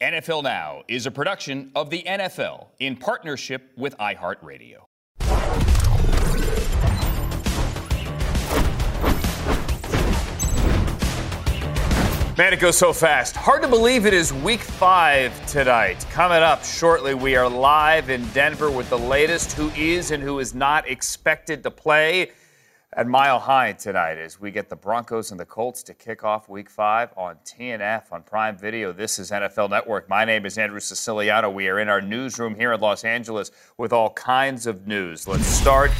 NFL Now is a production of the NFL in partnership with iHeartRadio. Man, it goes so fast. Hard to believe it is week five tonight. Coming up shortly, we are live in Denver with the latest who is and who is not expected to play at Mile High tonight as we get the Broncos and the Colts to kick off week five on TNF on Prime Video. This is NFL Network. My name is Andrew Siciliano. We are in our newsroom here in Los Angeles with all kinds of news. Let's start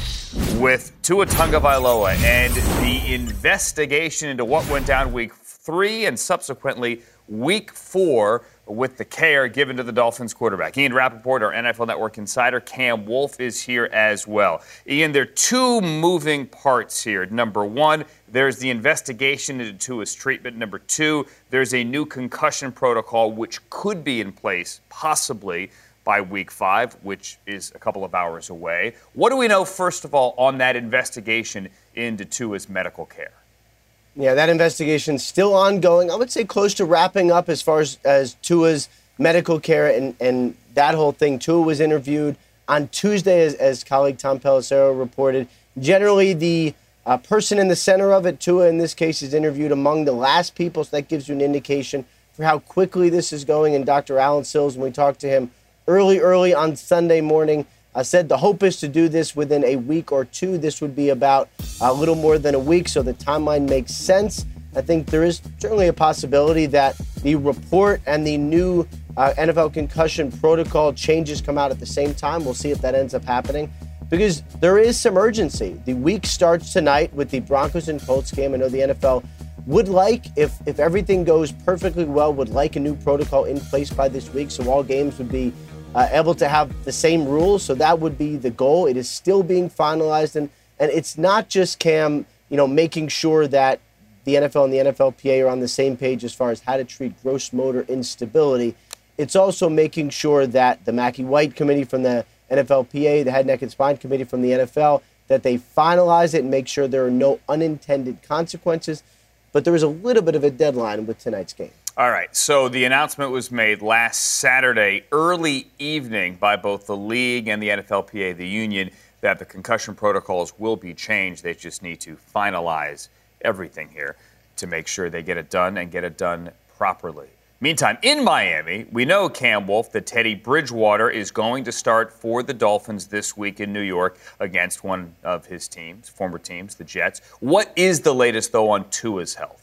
with Tua Tagovailoa and the investigation into what went down week three and subsequently week four with the care given to the Dolphins quarterback. Ian Rapoport, our NFL Network insider, Cam Wolfe is here as well. Ian, there are two moving parts here. Number one, there's the investigation into Tua's treatment. Number two, there's a new concussion protocol which could be in place possibly by week five, which is a couple of hours away. What do we know, first of all, on that investigation into Tua's medical care? Yeah, that investigation's still ongoing. I would say close to wrapping up as far as, as Tua's medical care and, and that whole thing. Tua was interviewed on Tuesday, as, as colleague Tom Pelissero reported. Generally, the uh, person in the center of it, Tua in this case, is interviewed among the last people, so that gives you an indication for how quickly this is going. And Dr. Allen Sills, when we talked to him early, early on Sunday morning, uh, said the hope is to do this within a week or two. This would be about a little more than a week, so the timeline makes sense. I think there is certainly a possibility that the report and the new uh, NFL concussion protocol changes come out at the same time. We'll see if that ends up happening because there is some urgency. The week starts tonight with the Broncos and Colts game. I know the NFL would like, if, if everything goes perfectly well, would like a new protocol in place by this week so all games would be uh, able to have the same rules. So that would be the goal. It is still being finalized, and and it's not just Cam, you know, making sure that the NFL and the NFLPA are on the same page as far as how to treat gross motor instability. It's also making sure that the Mackey White committee from the NFLPA, the Head, Neck, and Spine committee from the NFL, that they finalize it and make sure there are no unintended consequences. But there is a little bit of a deadline with tonight's game. All right. So the announcement was made last Saturday, early evening, by both the league and the NFLPA, the union, that the concussion protocols will be changed. They just need to finalize everything here to make sure they get it done and get it done properly. Meantime, in Miami, we know, Cam Wolfe that Teddy Bridgewater is going to start for the Dolphins this week in New York against one of his teams, former teams, the Jets. What is the latest, though, on Tua's health?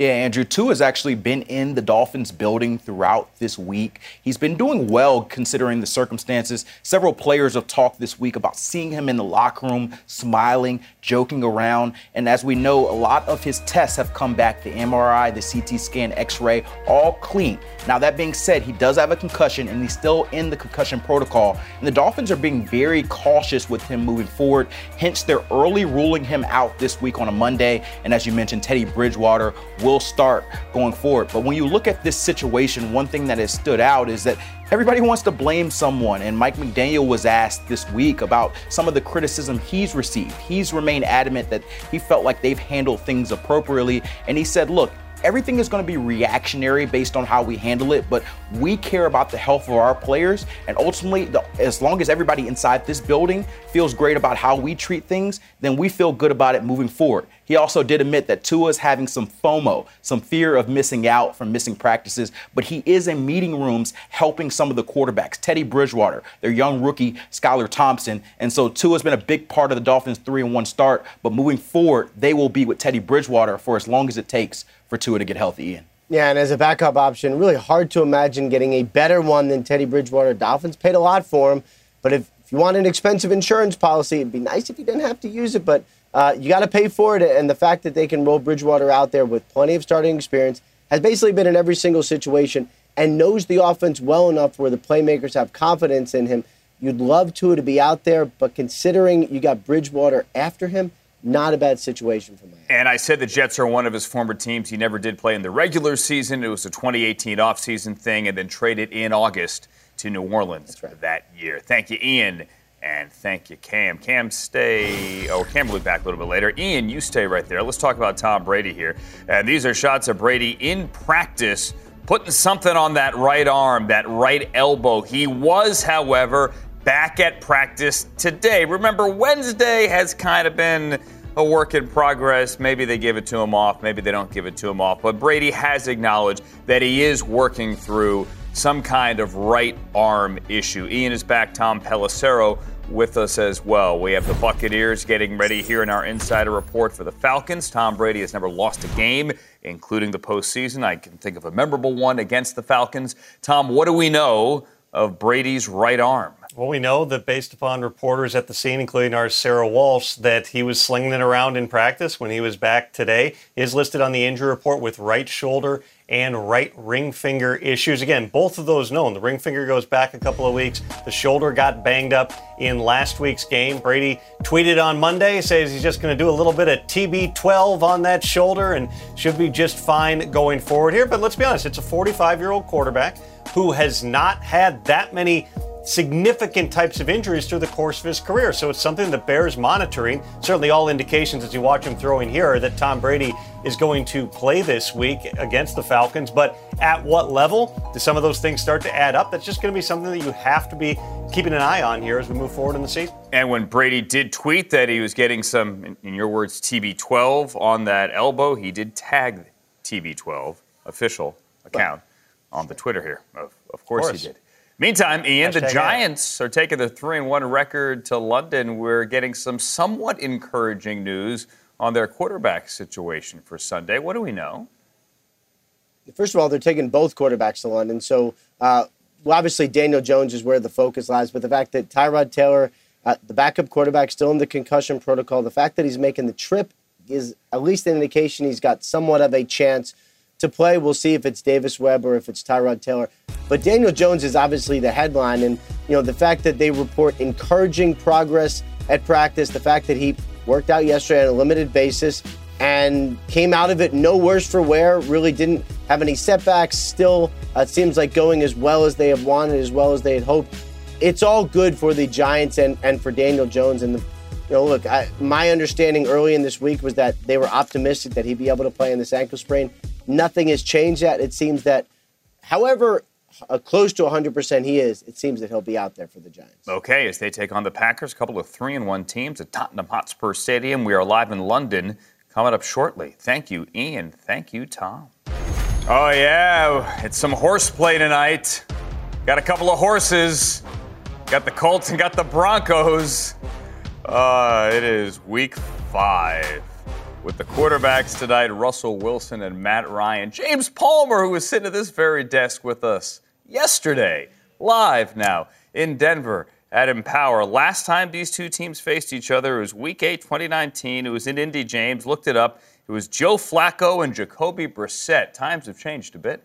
Yeah, Andrew, Tua has actually been in the Dolphins building throughout this week. He's been doing well considering the circumstances. Several players have talked this week about seeing him in the locker room, smiling, joking around. And as we know, a lot of his tests have come back the MRI, the CT scan, x ray, all clean. Now, that being said, he does have a concussion and he's still in the concussion protocol. And the Dolphins are being very cautious with him moving forward. Hence, they're early ruling him out this week on a Monday. And as you mentioned, Teddy Bridgewater will will start going forward. But when you look at this situation, one thing that has stood out is that everybody wants to blame someone. And Mike McDaniel was asked this week about some of the criticism he's received. He's remained adamant that he felt like they've handled things appropriately. And he said, look, everything is going to be reactionary based on how we handle it, but we care about the health of our players. And ultimately, the, as long as everybody inside this building feels great about how we treat things, then we feel good about it moving forward. He also did admit that Tua is having some FOMO, some fear of missing out from missing practices, but he is in meeting rooms helping some of the quarterbacks, Teddy Bridgewater, their young rookie, Skylar Thompson. And so Tua's been a big part of the Dolphins' 3 and 1 start, but moving forward, they will be with Teddy Bridgewater for as long as it takes for Tua to get healthy, Ian. Yeah, and as a backup option, really hard to imagine getting a better one than Teddy Bridgewater. Dolphins paid a lot for him, but if, if you want an expensive insurance policy, it'd be nice if you didn't have to use it, but uh, you got to pay for it, and the fact that they can roll Bridgewater out there with plenty of starting experience has basically been in every single situation and knows the offense well enough where the playmakers have confidence in him. You'd love Tua to be out there, but considering you got Bridgewater after him, not a bad situation for Miami. And I said the Jets are one of his former teams. He never did play in the regular season. It was a 2018 offseason thing and then traded in August to New Orleans right. that year. Thank you, Ian. And thank you, Cam. Cam, stay. Oh, Cam will be back a little bit later. Ian, you stay right there. Let's talk about Tom Brady here. And these are shots of Brady in practice, putting something on that right arm, that right elbow. He was, however, back at practice today. Remember, Wednesday has kind of been a work in progress. Maybe they give it to him off, maybe they don't give it to him off. But Brady has acknowledged that he is working through some kind of right arm issue. Ian is back, Tom Pelissero with us as well. We have the Buccaneers getting ready here in our insider report for the Falcons. Tom Brady has never lost a game, including the postseason. I can think of a memorable one against the Falcons. Tom, what do we know of Brady's right arm? Well, we know that based upon reporters at the scene, including our Sarah Walsh, that he was slinging it around in practice when he was back today. He is listed on the injury report with right shoulder and right ring finger issues. Again, both of those known. The ring finger goes back a couple of weeks. The shoulder got banged up in last week's game. Brady tweeted on Monday, says he's just going to do a little bit of TB12 on that shoulder and should be just fine going forward here. But let's be honest, it's a 45 year old quarterback who has not had that many significant types of injuries through the course of his career. So it's something that bears monitoring. Certainly, all indications as you watch him throwing here are that Tom Brady is going to play this week against the Falcons. But at what level do some of those things start to add up? That's just going to be something that you have to be keeping an eye on here as we move forward in the season. And when Brady did tweet that he was getting some, in your words, TB12 on that elbow, he did tag TB12 official account on the Twitter here. Of, of course, course. he did. Meantime, Ian, the Hashtag Giants are taking the 3 and 1 record to London. We're getting some somewhat encouraging news on their quarterback situation for Sunday. What do we know? First of all, they're taking both quarterbacks to London. So, uh, well, obviously, Daniel Jones is where the focus lies. But the fact that Tyrod Taylor, uh, the backup quarterback, still in the concussion protocol, the fact that he's making the trip is at least an indication he's got somewhat of a chance to play. We'll see if it's Davis Webb or if it's Tyrod Taylor. But Daniel Jones is obviously the headline. And, you know, the fact that they report encouraging progress at practice, the fact that he worked out yesterday on a limited basis and came out of it no worse for wear, really didn't have any setbacks, still uh, seems like going as well as they have wanted, as well as they had hoped. It's all good for the Giants and, and for Daniel Jones. And, the, you know, look, I, my understanding early in this week was that they were optimistic that he'd be able to play in this ankle sprain. Nothing has changed that. It seems that, however uh, close to 100% he is, it seems that he'll be out there for the Giants. Okay, as they take on the Packers, a couple of 3 and 1 teams at Tottenham Hotspur Stadium. We are live in London coming up shortly. Thank you, Ian. Thank you, Tom. Oh, yeah, it's some horseplay tonight. Got a couple of horses. Got the Colts and got the Broncos. Uh, it is week five. With the quarterbacks tonight, Russell Wilson and Matt Ryan. James Palmer, who was sitting at this very desk with us yesterday, live now in Denver at Empower. Last time these two teams faced each other, it was week 8, 2019. It was in Indy, James. Looked it up. It was Joe Flacco and Jacoby Brissett. Times have changed a bit.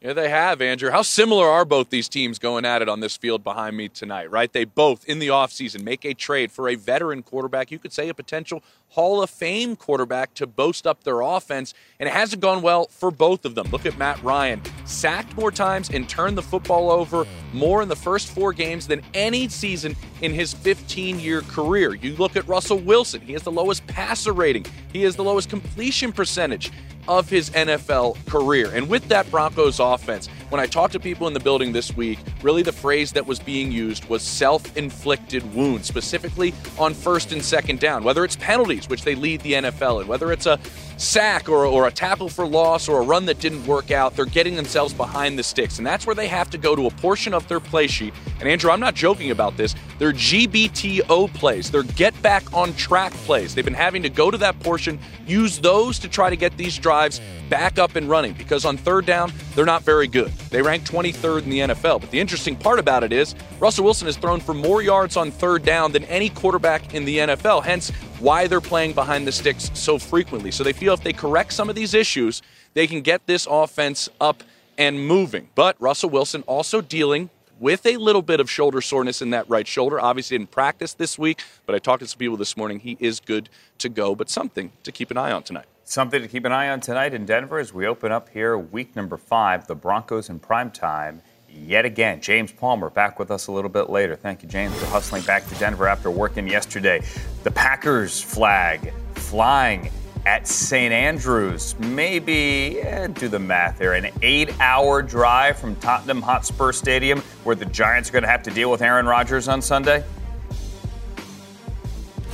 Yeah, they have, Andrew. How similar are both these teams going at it on this field behind me tonight, right? They both, in the offseason, make a trade for a veteran quarterback. You could say a potential Hall of Fame quarterback to boast up their offense, and it hasn't gone well for both of them. Look at Matt Ryan. Sacked more times and turned the football over more in the first four games than any season in his 15 year career. You look at Russell Wilson. He has the lowest passer rating, he has the lowest completion percentage of his NFL career. And with that Broncos offense, when I talked to people in the building this week, really the phrase that was being used was self inflicted wounds, specifically on first and second down, whether it's penalties, which they lead the NFL in, whether it's a sack or, or a tackle for loss or a run that didn't work out, they're getting themselves behind the sticks. And that's where they have to go to a portion of their play sheet. And Andrew, I'm not joking about this. They're GBTO plays, they're get back on track plays. They've been having to go to that portion, use those to try to get these drives back up and running because on third down, they're not very good. They rank 23rd in the NFL. But the interesting part about it is Russell Wilson has thrown for more yards on third down than any quarterback in the NFL, hence why they're playing behind the sticks so frequently. So they feel if they correct some of these issues, they can get this offense up and moving. But Russell Wilson also dealing with a little bit of shoulder soreness in that right shoulder. Obviously, didn't practice this week, but I talked to some people this morning. He is good to go, but something to keep an eye on tonight. Something to keep an eye on tonight in Denver as we open up here week number five, the Broncos in prime time yet again. James Palmer back with us a little bit later. Thank you, James, for hustling back to Denver after working yesterday. The Packers flag flying at St. Andrews. Maybe, eh, do the math here, an eight hour drive from Tottenham Hotspur Stadium where the Giants are going to have to deal with Aaron Rodgers on Sunday?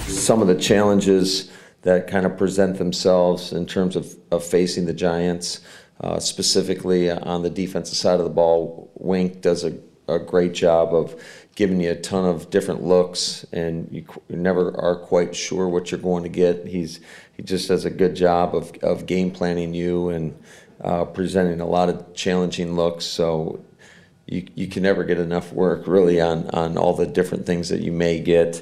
Some of the challenges that kind of present themselves in terms of, of facing the Giants, uh, specifically on the defensive side of the ball. Wink does a, a great job of giving you a ton of different looks, and you, you never are quite sure what you're going to get. He's he just does a good job of, of game planning you and uh, presenting a lot of challenging looks. So you, you can never get enough work really on, on all the different things that you may get.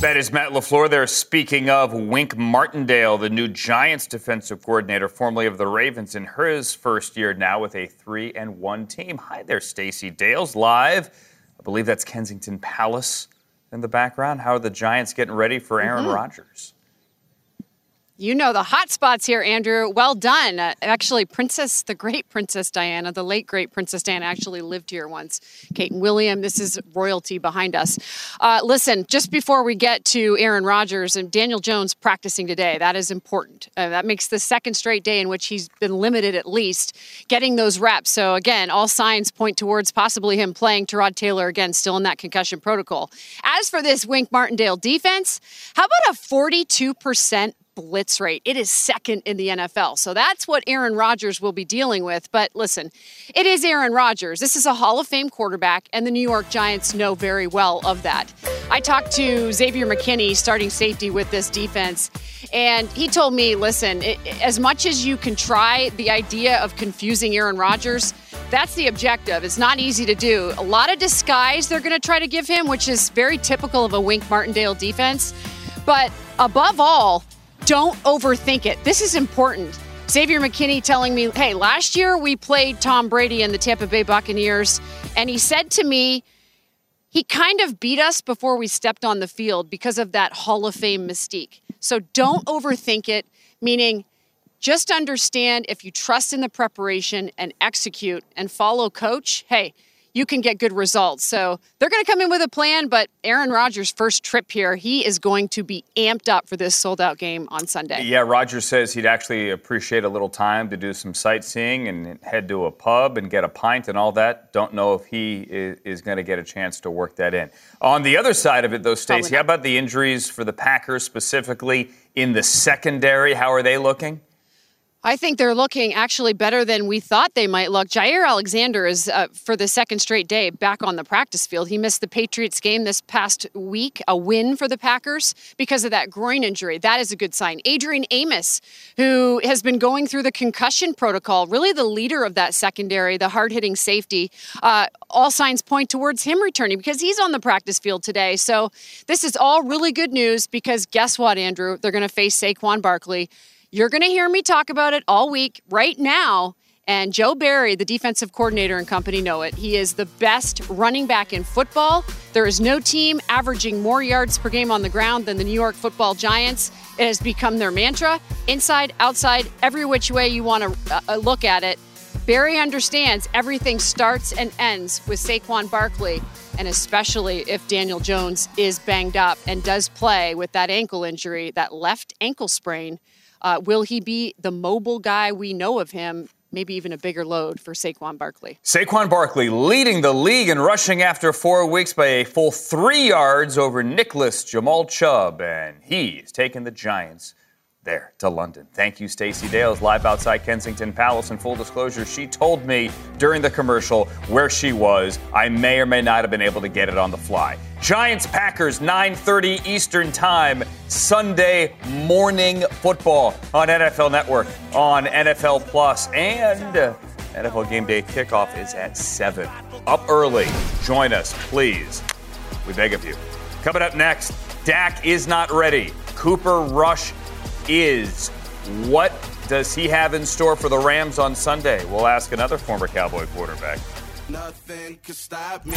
That is Matt LaFleur there. Speaking of Wink Martindale, the new Giants defensive coordinator, formerly of the Ravens, in his first year now with a three and one team. Hi there, Stacey Dales, live. I believe that's Kensington Palace in the background. How are the Giants getting ready for Aaron mm-hmm. Rodgers? You know the hot spots here, Andrew. Well done. Uh, actually, Princess, the great Princess Diana, the late great Princess Diana, actually lived here once. Kate and William, this is royalty behind us. Uh, listen, just before we get to Aaron Rodgers and Daniel Jones practicing today, that is important. Uh, that makes the second straight day in which he's been limited at least getting those reps. So again, all signs point towards possibly him playing Tyrod Taylor again, still in that concussion protocol. As for this Wink Martindale defense, how about a 42% blitz rate. It is second in the NFL. So that's what Aaron Rodgers will be dealing with. But listen, it is Aaron Rodgers. This is a Hall of Fame quarterback, and the New York Giants know very well of that. I talked to Xavier McKinney, starting safety with this defense, and he told me listen, it, as much as you can try the idea of confusing Aaron Rodgers, that's the objective. It's not easy to do. A lot of disguise they're going to try to give him, which is very typical of a Wink Martindale defense. But above all, don't overthink it. This is important. Xavier McKinney telling me, hey, last year we played Tom Brady and the Tampa Bay Buccaneers, and he said to me, he kind of beat us before we stepped on the field because of that Hall of Fame mystique. So don't overthink it, meaning just understand if you trust in the preparation and execute and follow coach, hey, you can get good results. So they're going to come in with a plan, but Aaron Rodgers' first trip here, he is going to be amped up for this sold out game on Sunday. Yeah, Rodgers says he'd actually appreciate a little time to do some sightseeing and head to a pub and get a pint and all that. Don't know if he is, going to get a chance to work that in. On the other side of it, though, Stacey, how about the injuries for the Packers specifically in the secondary? How are they looking? I think they're looking actually better than we thought they might look. Jaire Alexander is, uh, for the second straight day, back on the practice field. He missed the Patriots game this past week, a win for the Packers because of that groin injury. That is a good sign. Adrian Amos, who has been going through the concussion protocol, really the leader of that secondary, the hard hitting safety, uh, all signs point towards him returning because he's on the practice field today. So this is all really good news because guess what, Andrew? They're going to face Saquon Barkley. You're going to hear me talk about it all week right now. And Joe Barry, the defensive coordinator and company, know it. He is the best running back in football. There is no team averaging more yards per game on the ground than the New York football Giants. It has become their mantra inside, outside, every which way you want to uh, uh, look at it. Barry understands everything starts and ends with Saquon Barkley, and especially if Daniel Jones is banged up and does play with that ankle injury, that left ankle sprain. Uh, will he be the mobile guy we know of him? Maybe even a bigger load for Saquon Barkley. Saquon Barkley leading the league in rushing after four weeks by a full three yards over Nicholas Jamal Chubb, and he's taken the Giants there to London. Thank you, Stacey Dales, live outside Kensington Palace. In full disclosure, she told me during the commercial where she was. I may or may not have been able to get it on the fly. Giants Packers 9:30 Eastern Time Sunday morning football on NFL Network on NFL Plus and uh, NFL Game Day kickoff is at 7. Up early. Join us, please. We beg of you. Coming up next, Dak is not ready. Cooper Rush is. What does he have in store for the Rams on Sunday? We'll ask another former Cowboy quarterback. Nothing can stop me.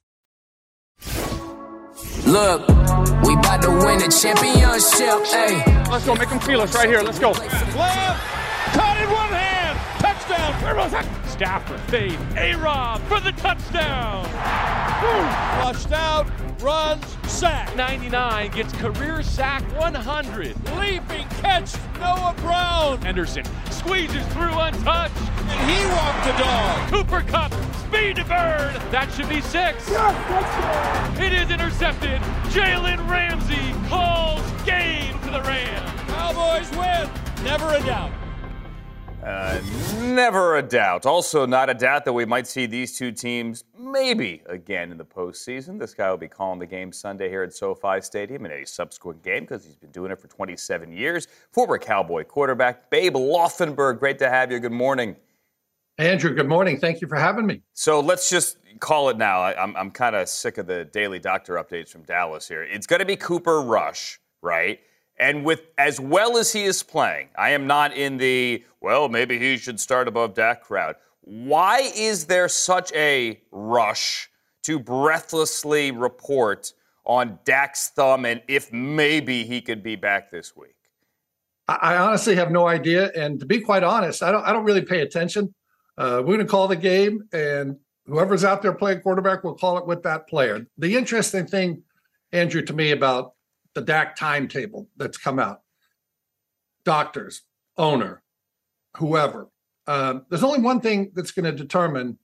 Look, we about to win a championship, hey. Let's go, make them feel us right here. Let's go. Lamb, caught in one hand. Touchdown. Stafford, fade. A-Rob for the touchdown. Flushed out, runs, sack. 99 gets career sack 100. Leaping catch, Noah Brown. Henderson squeezes through untouched. And he walked the dog. Cooper Kupp, speed to burn. That should be six. Yes, it is intercepted. Jalen Ramsey calls game to the Rams. Cowboys win. Never a doubt. Uh, never a doubt. Also, not a doubt that we might see these two teams maybe again in the postseason. This guy will be calling the game Sunday here at SoFi Stadium in a subsequent game because he's been doing it for 27 years. Former Cowboy quarterback Babe Laufenberg. Great to have you. Good morning. Andrew, good morning. Thank you for having me. So let's just call it now. I, I'm, I'm kind of sick of the daily doctor updates from Dallas here. It's going to be Cooper Rush, right? And with as well as he is playing, I am not in the well, maybe he should start above Dak crowd. Why is there such a rush to breathlessly report on Dak's thumb and if maybe he could be back this week? I honestly have no idea, and to be quite honest, I don't. I don't really pay attention. Uh, we're going to call the game, and whoever's out there playing quarterback will call it with that player. The interesting thing, Andrew, to me about the Dak timetable that's come out, doctors, owner, whoever. Um, there's only one thing that's going to determine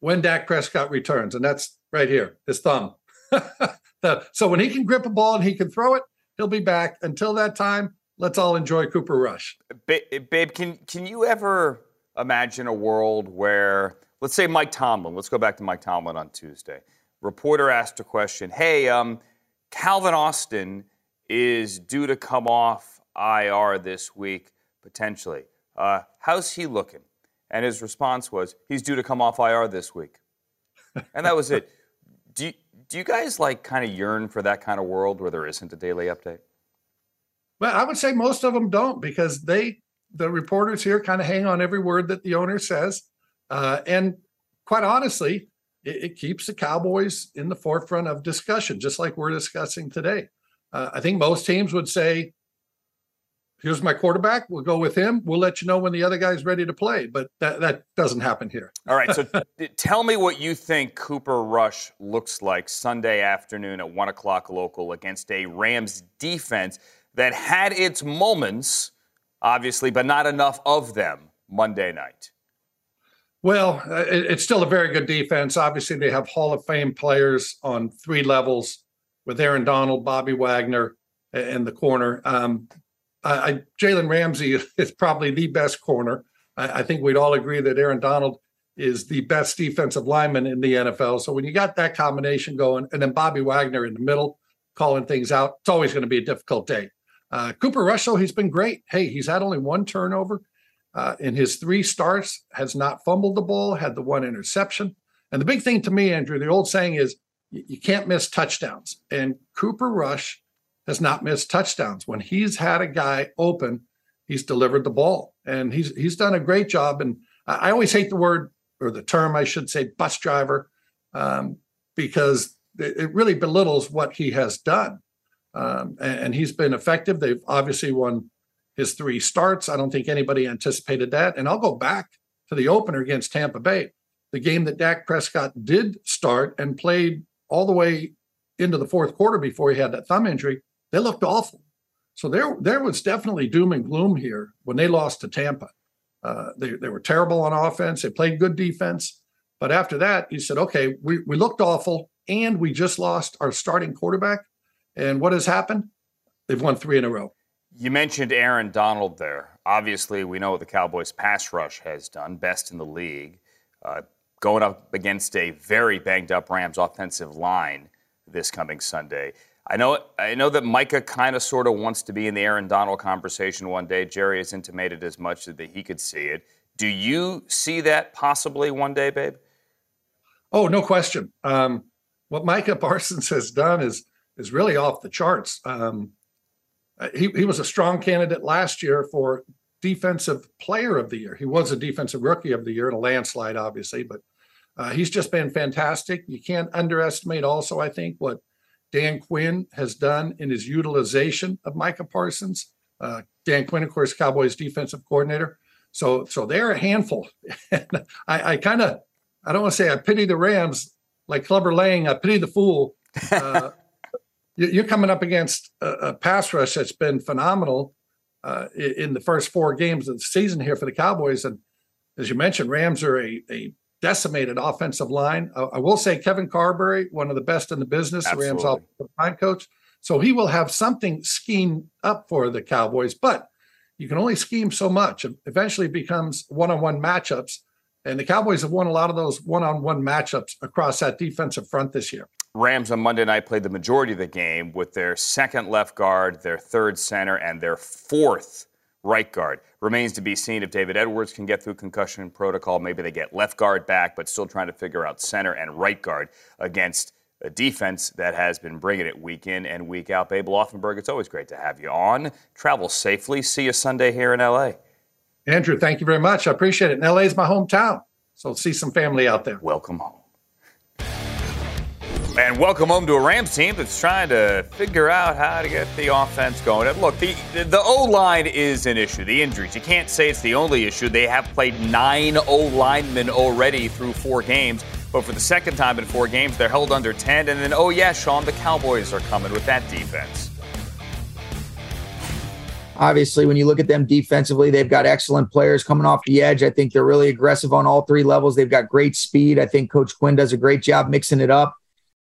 when Dak Prescott returns, and that's right here, his thumb. so when he can grip a ball and he can throw it, he'll be back. Until that time, let's all enjoy Cooper Rush. Babe, can can you ever imagine a world where, let's say Mike Tomlin, let's go back to Mike Tomlin on Tuesday. Reporter asked a question, hey, um, Calvin Austin is due to come off IR this week, potentially. Uh, how's he looking? And his response was, he's due to come off IR this week. And that was it. Do you, do you guys like kind of yearn for that kind of world where there isn't a daily update? Well, I would say most of them don't because they the reporters here kind of hang on every word that the owner says. Uh, and quite honestly, it, it, keeps the Cowboys in the forefront of discussion, just like we're discussing today. Uh, I think most teams would say, here's my quarterback. We'll go with him. We'll let you know when the other guy's ready to play. But that, that doesn't happen here. All right. So tell me what you think Cooper Rush looks like Sunday afternoon at one o'clock local against a Rams defense that had its moments obviously, but not enough of them Monday night. Well, uh, it's still a very good defense. Obviously, they have Hall of Fame players on three levels with Aaron Donald, Bobby Wagner, and the corner. Um, I, Jalen Ramsey is probably the best corner. I, I, think we'd all agree that Aaron Donald is the best defensive lineman in the NFL. So when you got that combination going, and then Bobby Wagner in the middle calling things out, it's always going to be a difficult day. Uh, Cooper Russell, he's been great. Hey, he's had only one turnover uh, in his three starts, has not fumbled the ball, had the one interception. And the big thing to me, Andrew, the old saying is you, can't miss touchdowns. And Cooper Rush has not missed touchdowns. When he's had a guy open, he's delivered the ball, and he's he's done a great job. And I, always hate the word or the term, I should say, bus driver, um, because it, it really belittles what he has done um, and, and, he's been effective. They've obviously won his three starts. I don't think anybody anticipated that. And I'll go back to the opener against Tampa Bay, the game that Dak Prescott did start and played all the way into the fourth quarter before he had that thumb injury. They looked awful. So there, there was definitely doom and gloom here when they lost to Tampa. Uh, they, they were terrible on offense. They played good defense. But after that, he said, okay, we, we looked awful and we just lost our starting quarterback. And what has happened? They've won three in a row. You mentioned Aaron Donald there. Obviously, we know what the Cowboys' pass rush has done, best in the league. Uh, going up against a very banged up Rams offensive line this coming Sunday. I know I know that Micah kind of sort of wants to be in the Aaron Donald conversation one day. Jerry has intimated as much that he could see it. Do you see that possibly one day, babe? Oh, no question. Um, what Micah Parsons has done is is really off the charts. Um, he, he was a strong candidate last year for defensive player of the year. He was a defensive rookie of the year in a landslide, obviously, but uh, he's just been fantastic. You can't underestimate also, I think, what Dan Quinn has done in his utilization of Micah Parsons. Uh, Dan Quinn, of course, Cowboys defensive coordinator. So, so they're a handful. I, I kind of, I don't want to say I pity the Rams like Clubber Lang. I pity the fool. Uh, you're coming up against a, pass rush that's been phenomenal uh, in the first four games of the season here for the Cowboys. And as you mentioned, Rams are a, a decimated offensive line. I, I, will say Kevin Carberry, one of the best in the business, Absolutely. Rams offensive line coach. So he will have something schemed up for the Cowboys, but you can only scheme so much. Eventually, it becomes one-on-one matchups, and the Cowboys have won a lot of those one-on-one matchups across that defensive front this year. Rams on Monday night played the majority of the game with their second left guard, their third center, and their fourth right guard. Remains to be seen if David Edwards can get through concussion protocol. Maybe they get left guard back, but still trying to figure out center and right guard against a defense that has been bringing it week in and week out. Babe Laufenberg, it's always great to have you on. Travel safely. See you Sunday here in LA. Andrew, thank you very much. I appreciate it. And LA is my hometown. So see some family out there. Welcome home. And welcome home to a Rams team that's trying to figure out how to get the offense going. And look, the the O line is an issue. The injuries. You can't say it's the only issue. They have played nine O linemen already through four games. But for the second time in four games, they're held under 10. And then, oh, yeah, Sean, the Cowboys are coming with that defense. Obviously, when you look at them defensively, they've got excellent players coming off the edge. I think they're really aggressive on all three levels. They've got great speed. I think Coach Quinn does a great job mixing it up.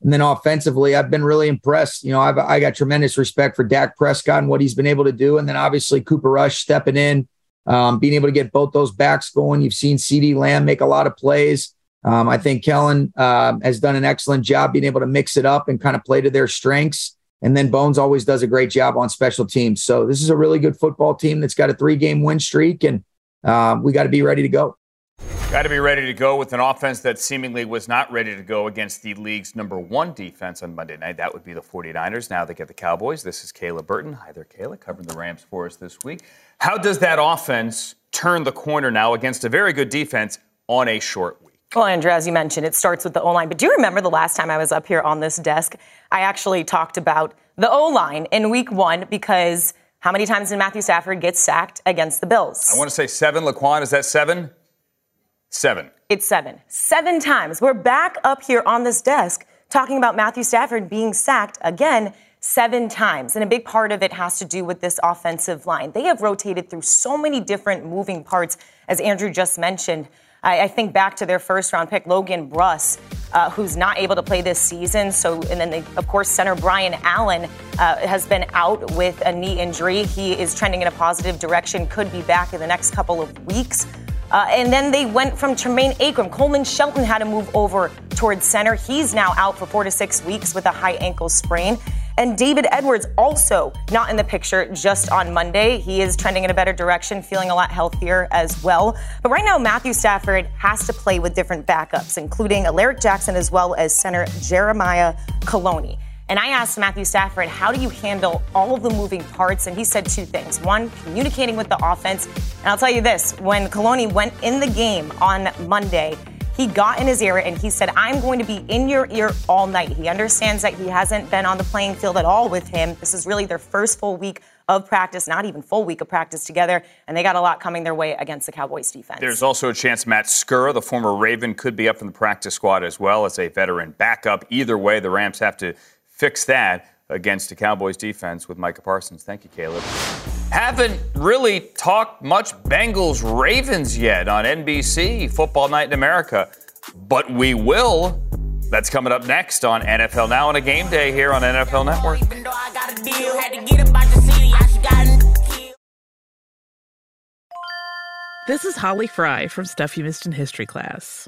And then offensively, I've been really impressed. You know, I've, I got tremendous respect for Dak Prescott and what he's been able to do. And then obviously Cooper Rush stepping in, um, being able to get both those backs going. You've seen CeeDee Lamb make a lot of plays. Um, I think Kellen uh, has done an excellent job being able to mix it up and kind of play to their strengths. And then Bones always does a great job on special teams. So this is a really good football team that's got a three game win streak, and uh, we got to be ready to go. Got to be ready to go with an offense that seemingly was not ready to go against the league's number one defense on Monday night. That would be the 49ers. Now they get the Cowboys. This is Kayla Burton. Hi there, Kayla, covering the Rams for us this week. How does that offense turn the corner now against a very good defense on a short week? Well, Andrew, as you mentioned, it starts with the O line. But do you remember the last time I was up here on this desk? I actually talked about the O line in week one because how many times did Matthew Stafford get sacked against the Bills? I want to say seven. Laquan, is that seven? Seven. It's seven. Seven times. We're back up here on this desk talking about Matthew Stafford being sacked again seven times. And a big part of it has to do with this offensive line. They have rotated through so many different moving parts, as Andrew just mentioned. I, I think back to their first round pick, Logan Bruss, uh, who's not able to play this season. So, and then, they, of course, center Brian Allen uh, has been out with a knee injury. He is trending in a positive direction, could be back in the next couple of weeks. Uh, and then they went from Tremaine Anchrum. Coleman Shelton had to move over towards center. He's now out for four to six weeks with a high ankle sprain. And David Edwards also not in the picture just on Monday. He is trending in a better direction, feeling a lot healthier as well. But right now, Matthew Stafford has to play with different backups, including Alaric Jackson as well as center Jeremiah Kolone. And I asked Matthew Stafford, how do you handle all of the moving parts? And he said two things. One, communicating with the offense. And I'll tell you this when Kolone went in the game on Monday, he got in his ear and he said, I'm going to be in your ear all night. He understands that he hasn't been on the playing field at all with him. This is really their first full week of practice, not even full week of practice together, and they got a lot coming their way against the Cowboys defense. There's also a chance Matt Skura, the former Raven, could be up in the practice squad as well as a veteran backup. Either way, the Rams have to fix that against the Cowboys defense with Micah Parsons. Thank you, Kayla. Haven't really talked much Bengals Ravens yet on NBC, Football Night in America, but we will. That's coming up next on NFL Now on a game day here on NFL Network. This is Holly Fry from Stuff You Missed in History class.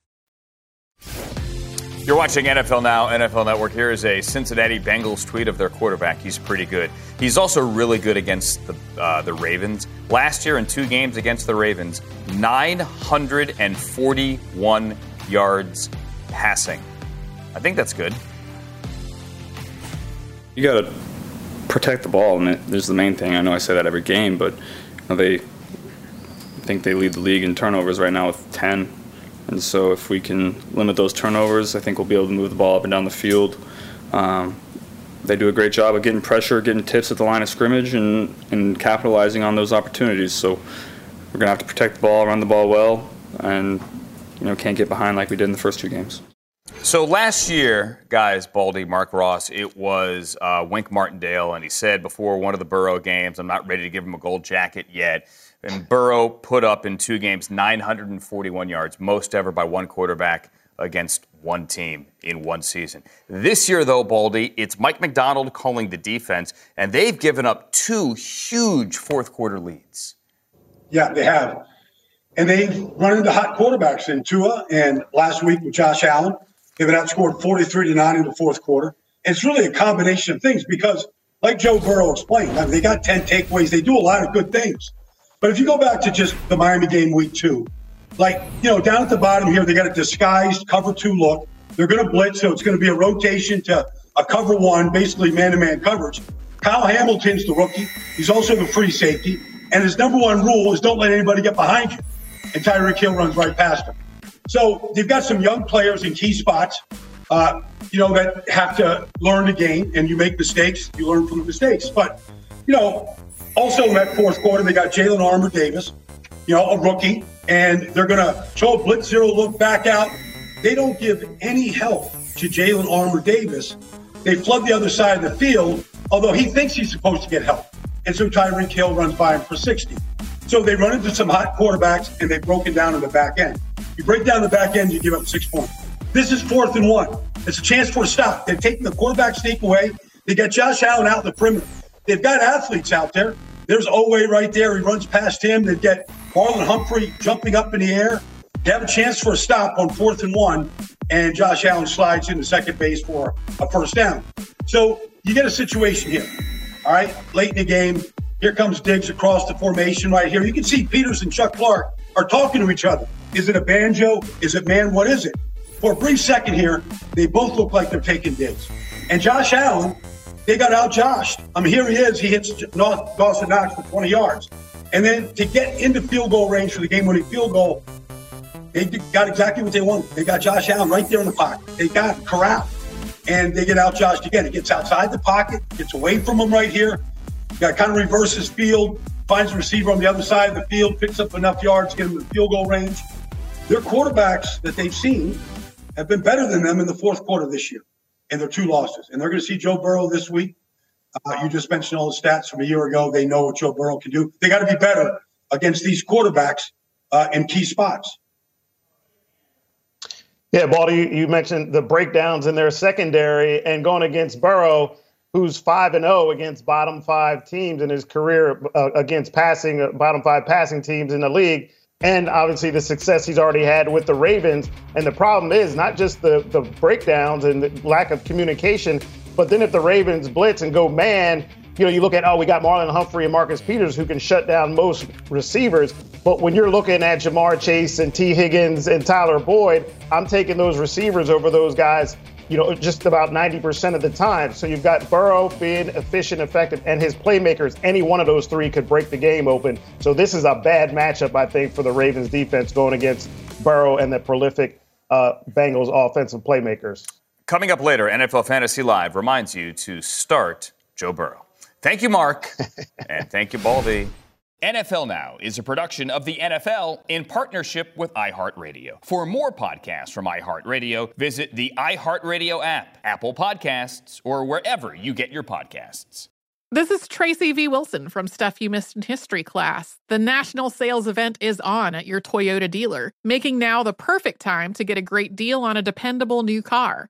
You're watching NFL Now, NFL Network. Here is a Cincinnati Bengals tweet of their quarterback. He's pretty good. He's also really good against the uh, the Ravens. Last year in two games against the Ravens, 941 yards passing. I think that's good. You got to protect the ball, and there's the main thing. I know I say that every game, but you know, they I think they lead the league in turnovers right now with 10. And so if we can limit those turnovers, I think we'll be able to move the ball up and down the field. Um, they do a great job of getting pressure, getting tips at the line of scrimmage, and, and capitalizing on those opportunities. So we're going to have to protect the ball, run the ball well, and you know can't get behind like we did in the first two games. So last year, guys, Baldy, Marc Ross, it was uh, Wink Martindale, and he said before one of the Burrow games, I'm not ready to give him a gold jacket yet. And Burrow put up in two games 941 yards, most ever by one quarterback against one team in one season. This year, though, Baldy, it's Mike Macdonald calling the defense, and they've given up two huge fourth quarter leads. Yeah, they have. And they've run into hot quarterbacks in Tua and last week with Josh Allen. They've been outscored 43 to 9 in the fourth quarter. It's really a combination of things because, like Joe Burrow explained, I mean, they got 10 takeaways. They do a lot of good things. But if you go back to just the Miami game week two, like, you know, down at the bottom here, they got a disguised cover two look. They're going to blitz, so it's going to be a rotation to a cover one, basically man to man coverage. Kyle Hamilton's the rookie. He's also the free safety. And his number one rule is don't let anybody get behind you. And Tyreek Hill runs right past him. So they've got some young players in key spots, uh, you know, that have to learn the game. And you make mistakes, you learn from the mistakes. But, you know, also in that fourth quarter, they got Jalen Armour Davis, you know, a rookie, and they're going to show blitz zero look back out. They don't give any help to Jalen Armour Davis. They flood the other side of the field, although he thinks he's supposed to get help. And so Tyreek Hill runs by him for 60. So they run into some hot quarterbacks and they've broken down in the back end. You break down the back end, you give up six points. This is fourth and one. It's a chance for a stop. They've taken the quarterback sneak away. They got Josh Allen out in the perimeter. They've got athletes out there. There's Oweh right there. He runs past him. They've get Marlon Humphrey jumping up in the air. They have a chance for a stop on fourth and one, and Josh Allen slides into second base for a first down. So you get a situation here. All right, late in the game, here comes Diggs across the formation right here. You can see Peters and Chuck Clark are talking to each other. Is it a banjo? Is it man? What is it? For a brief second here, they both look like they're taking Diggs. And Josh Allen, they got out joshed. I mean, here he is. He hits Dawson Knox for 20 yards. And then to get into field goal range for the game winning field goal, they got exactly what they wanted. They got Josh Allen right there in the pocket. They got him corralled. And they get out joshed again. It gets outside the pocket, gets away from him right here. Got kind of reverses field, finds a receiver on the other side of the field, picks up enough yards, to get him to field goal range. Their quarterbacks that they've seen have been better than them in the fourth quarter this year in their two losses. And they're going to see Joe Burrow this week. Uh, you just mentioned all the stats from a year ago. They know what Joe Burrow can do. They got to be better against these quarterbacks uh, in key spots. Yeah, Baldy, you mentioned the breakdowns in their secondary and going against Burrow, who's 5 and 0 against bottom five teams in his career uh, against passing, uh, bottom five passing teams in the league. And obviously the success he's already had with the Ravens. And the problem is not just the, the breakdowns and the lack of communication, but then if the Ravens blitz and go man, you know, you look at, oh, we got Marlon Humphrey and Marcus Peters who can shut down most receivers. But when you're looking at Ja'Marr Chase and Tee Higgins and Tyler Boyd, I'm taking those receivers over those guys, you know, just about 90% of the time. So you've got Burrow being efficient, effective, and his playmakers. Any one of those three could break the game open. So this is a bad matchup, I think, for the Ravens defense going against Burrow and the prolific uh, Bengals offensive playmakers. Coming up later, NFL Fantasy Live reminds you to start Joe Burrow. Thank you, Marc. and thank you, Baldy. NFL Now is a production of the NFL in partnership with iHeartRadio. For more podcasts from iHeartRadio, visit the iHeartRadio app, Apple Podcasts, or wherever you get your podcasts. This is Tracy V. Wilson from Stuff You Missed in History class. The national sales event is on at your Toyota dealer, making now the perfect time to get a great deal on a dependable new car.